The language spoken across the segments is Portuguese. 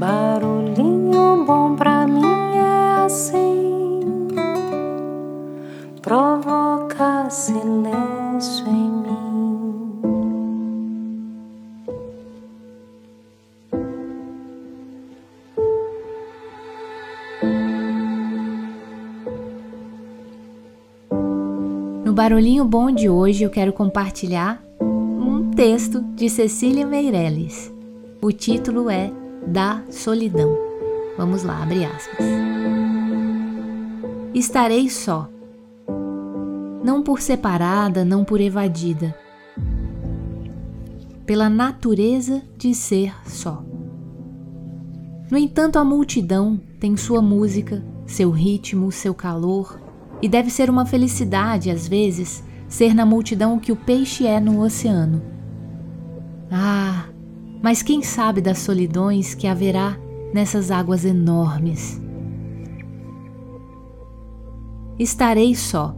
Barulhinho bom pra mim é assim, provoca silêncio em mim. No barulhinho bom de hoje eu quero compartilhar um texto de Cecília Meirelles. O título é da solidão. Vamos lá, abre aspas. Estarei só. Não por separada, não por evadida. Pela natureza de ser só. No entanto, a multidão tem sua música, seu ritmo, seu calor, e deve ser uma felicidade, às vezes, ser na multidão o que o peixe é no oceano. Ah, mas quem sabe das solidões que haverá nessas águas enormes? Estarei só.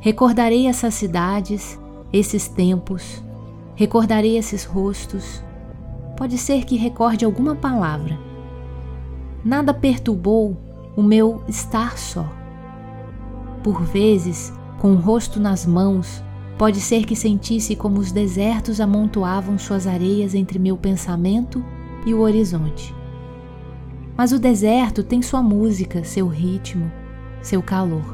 Recordarei essas cidades, esses tempos, recordarei esses rostos. Pode ser que recorde alguma palavra. Nada perturbou o meu estar só. Por vezes, com o rosto nas mãos, Pode ser que sentisse como os desertos amontoavam suas areias entre meu pensamento e o horizonte. Mas o deserto tem sua música, seu ritmo, seu calor.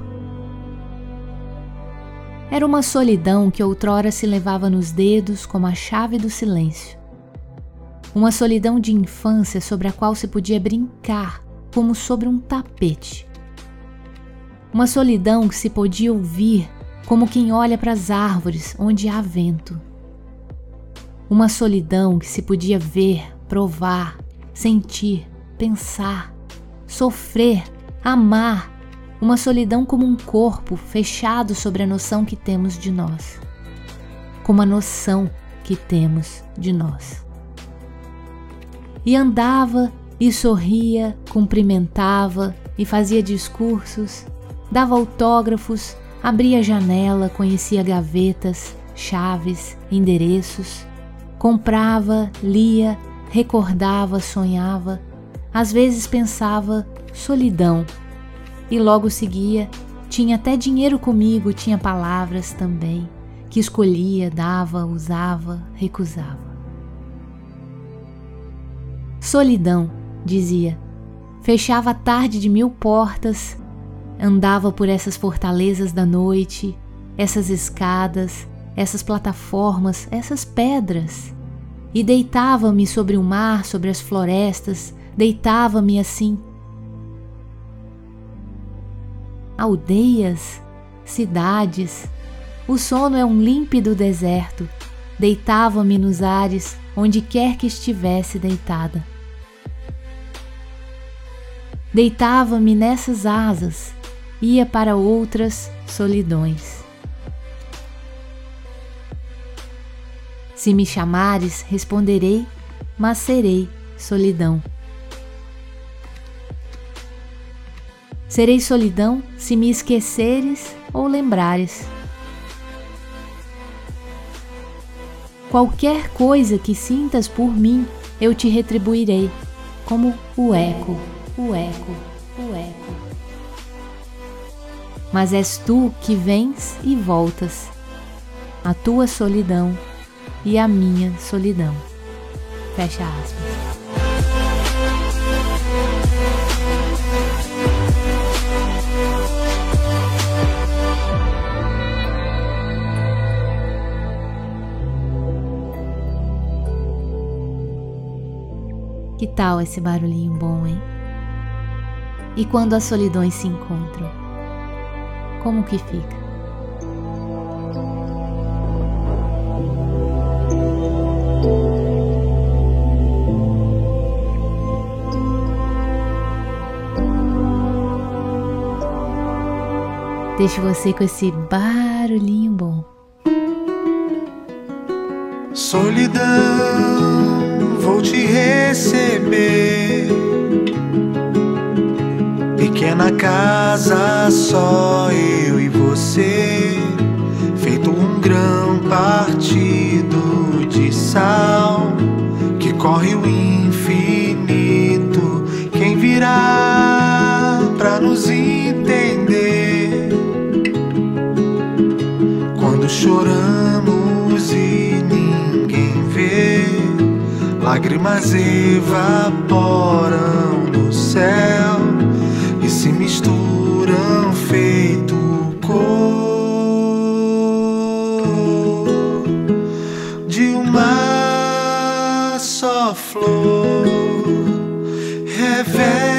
Era uma solidão que outrora se levava nos dedos como a chave do silêncio. Uma solidão de infância sobre a qual se podia brincar como sobre um tapete. Uma solidão que se podia ouvir como quem olha para as árvores onde há vento. Uma solidão que se podia ver, provar, sentir, pensar, sofrer, amar, uma solidão como um corpo fechado sobre a noção que temos de nós, como a noção que temos de nós. E andava e sorria, cumprimentava e fazia discursos, dava autógrafos Abria a janela, conhecia gavetas, chaves, endereços. Comprava, lia, recordava, sonhava. Às vezes pensava solidão. E logo seguia, tinha até dinheiro comigo, tinha palavras também, que escolhia, dava, usava, recusava. Solidão, dizia. Fechava a tarde de mil portas, andava por essas fortalezas da noite, essas escadas, essas plataformas, essas pedras, e deitava-me sobre o mar, sobre as florestas, deitava-me assim. Aldeias, cidades, o sono é um límpido deserto. Deitava-me nos ares, onde quer que estivesse deitada. Deitava-me nessas asas, ia para outras solidões. Se me chamares, responderei, mas serei solidão. Serei solidão se me esqueceres ou lembrares. Qualquer coisa que sintas por mim, eu te retribuirei, como o eco, o eco, o eco mas és tu que vens e voltas, a tua solidão e a minha solidão. Fecha aspas. Que tal esse barulhinho bom, hein? E quando as solidões se encontram? Como que fica. Deixo você com esse barulhinho bom. Solidão, vou te receber pequena é casa, só eu e você, feito um grão partido de sal que corre o infinito. Quem virá pra nos entender quando choramos e ninguém vê? Lágrimas evaporam no céu se misturam feito cor de uma só flor. Revela